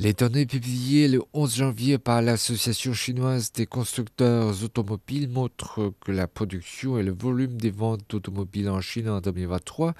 Les données publiées le 11 janvier par l'Association chinoise des constructeurs automobiles montrent que la production et le volume des ventes d'automobiles en Chine en 2023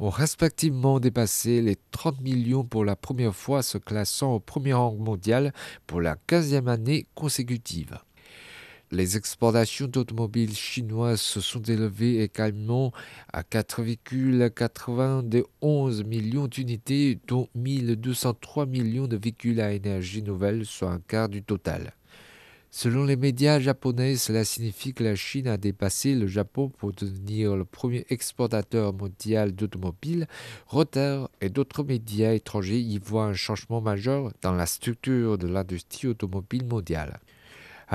ont respectivement dépassé les 30 millions pour la première fois, se classant au premier rang mondial pour la 15e année consécutive. Les exportations d'automobiles chinoises se sont élevées également à 4,91 millions d'unités, dont 1203 millions de véhicules à énergie nouvelle, soit un quart du total. Selon les médias japonais, cela signifie que la Chine a dépassé le Japon pour devenir le premier exportateur mondial d'automobiles. Reuters et d'autres médias étrangers y voient un changement majeur dans la structure de l'industrie automobile mondiale.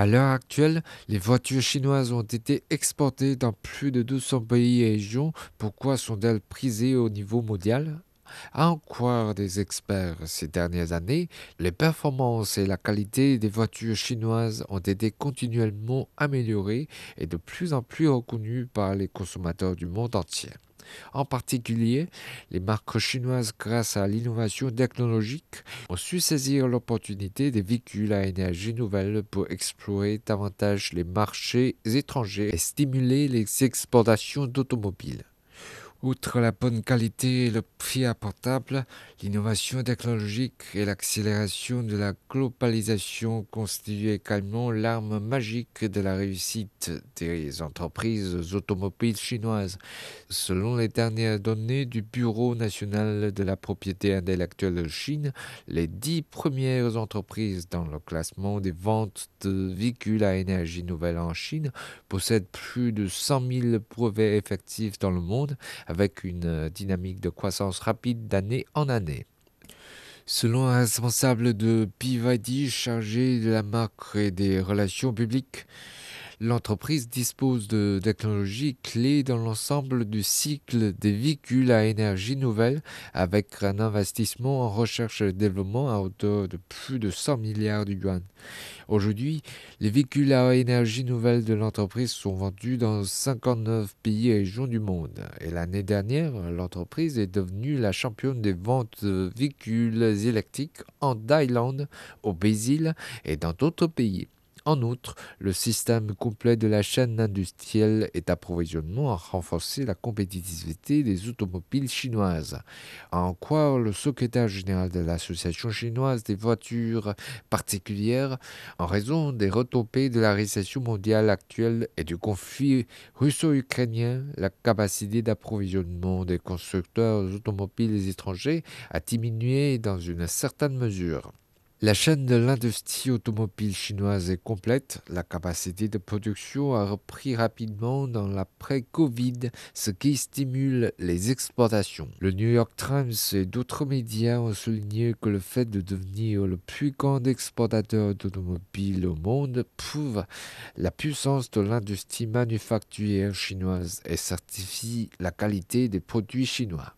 À l'heure actuelle, les voitures chinoises ont été exportées dans plus de 200 pays et régions. Pourquoi sont-elles prisées au niveau mondial? À en croire des experts ces dernières années, les performances et la qualité des voitures chinoises ont été continuellement améliorées et de plus en plus reconnues par les consommateurs du monde entier. En particulier, les marques chinoises, grâce à l'innovation technologique, ont su saisir l'opportunité des véhicules à énergie nouvelle pour explorer davantage les marchés étrangers et stimuler les exportations d'automobiles. Outre la bonne qualité et le prix abordable, l'innovation technologique et l'accélération de la globalisation constituent également l'arme magique de la réussite des entreprises automobiles chinoises. Selon les dernières données du Bureau national de la propriété intellectuelle de Chine, les dix premières entreprises dans le classement des ventes de véhicules à énergie nouvelle en Chine possèdent plus de 100 000 brevets effectifs dans le monde avec une dynamique de croissance rapide d'année en année. Selon un responsable de BYD chargé de la marque et des relations publiques, l'entreprise dispose de technologies clés dans l'ensemble du cycle des véhicules à énergie nouvelle avec un investissement en recherche et développement à hauteur de plus de 100 milliards de yuan. Aujourd'hui, les véhicules à énergie nouvelle de l'entreprise sont vendus dans 59 pays et régions du monde. Et l'année dernière, l'entreprise est devenue la championne des ventes de véhicules électriques en Thaïlande, au Brésil et dans d'autres pays. En outre, le système complet de la chaîne industrielle et d'approvisionnement a renforcé la compétitivité des automobiles chinoises. En croire le secrétaire général de l'Association chinoise des voitures particulières, en raison des retombées de la récession mondiale actuelle et du conflit russo-ukrainien, la capacité d'approvisionnement des constructeurs automobiles étrangers a diminué dans une certaine mesure? La chaîne de l'industrie automobile chinoise est complète. La capacité de production a repris rapidement dans l'après-Covid, ce qui stimule les exportations. Le New York Times et d'autres médias ont souligné que le fait de devenir le plus grand exportateur d'automobiles au monde prouve la puissance de l'industrie manufacturière chinoise et certifie la qualité des produits chinois.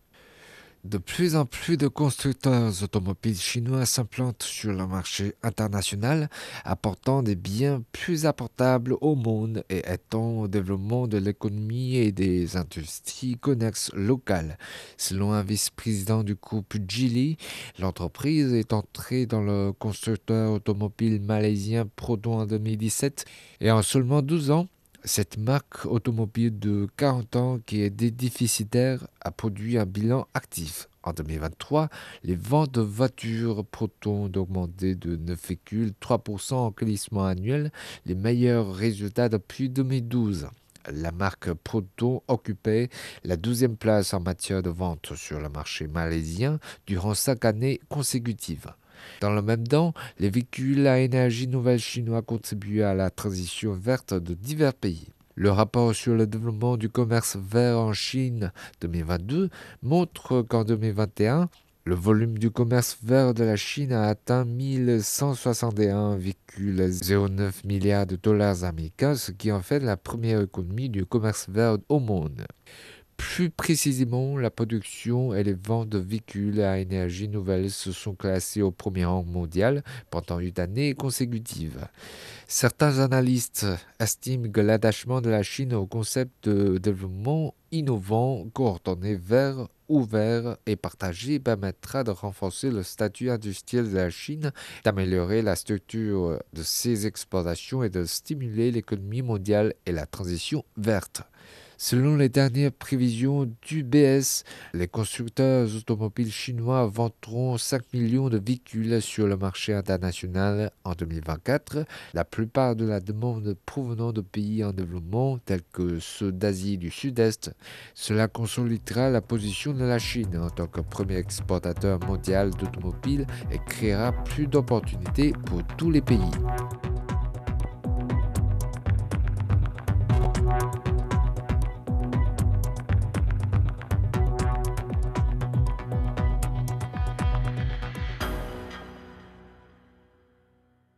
De plus en plus de constructeurs automobiles chinois s'implantent sur le marché international, apportant des biens plus apportables au monde et aidant au développement de l'économie et des industries connexes locales. Selon un vice-président du groupe Geely, l'entreprise est entrée dans le constructeur automobile malaisien Proton en 2017 et en seulement 12 ans, cette marque automobile de 40 ans qui est déficitaire a produit un bilan actif. En 2023, les ventes de voitures Proton ont augmenté de 9,3% en glissement annuel, les meilleurs résultats depuis 2012. La marque Proton occupait la 12e place en matière de vente sur le marché malaisien durant cinq années consécutives. Dans le même temps, les véhicules à énergie nouvelle chinois contribuent à la transition verte de divers pays. Le rapport sur le développement du commerce vert en Chine 2022 montre qu'en 2021, le volume du commerce vert de la Chine a atteint 1161,09 milliards de dollars américains, ce qui en fait la première économie du commerce vert au monde. Plus précisément, la production et les ventes de véhicules à énergie nouvelle se sont classés au premier rang mondial pendant une année consécutive. Certains analystes estiment que l'attachement de la Chine au concept de développement innovant, coordonné, vert, ouvert et partagé permettra de renforcer le statut industriel de la Chine, d'améliorer la structure de ses exportations et de stimuler l'économie mondiale et la transition verte. Selon les dernières prévisions du BS, les constructeurs automobiles chinois vendront 5 millions de véhicules sur le marché international en 2024, la plupart de la demande provenant de pays en développement tels que ceux d'Asie du Sud-Est. Cela consolidera la position de la Chine en tant que premier exportateur mondial d'automobiles et créera plus d'opportunités pour tous les pays.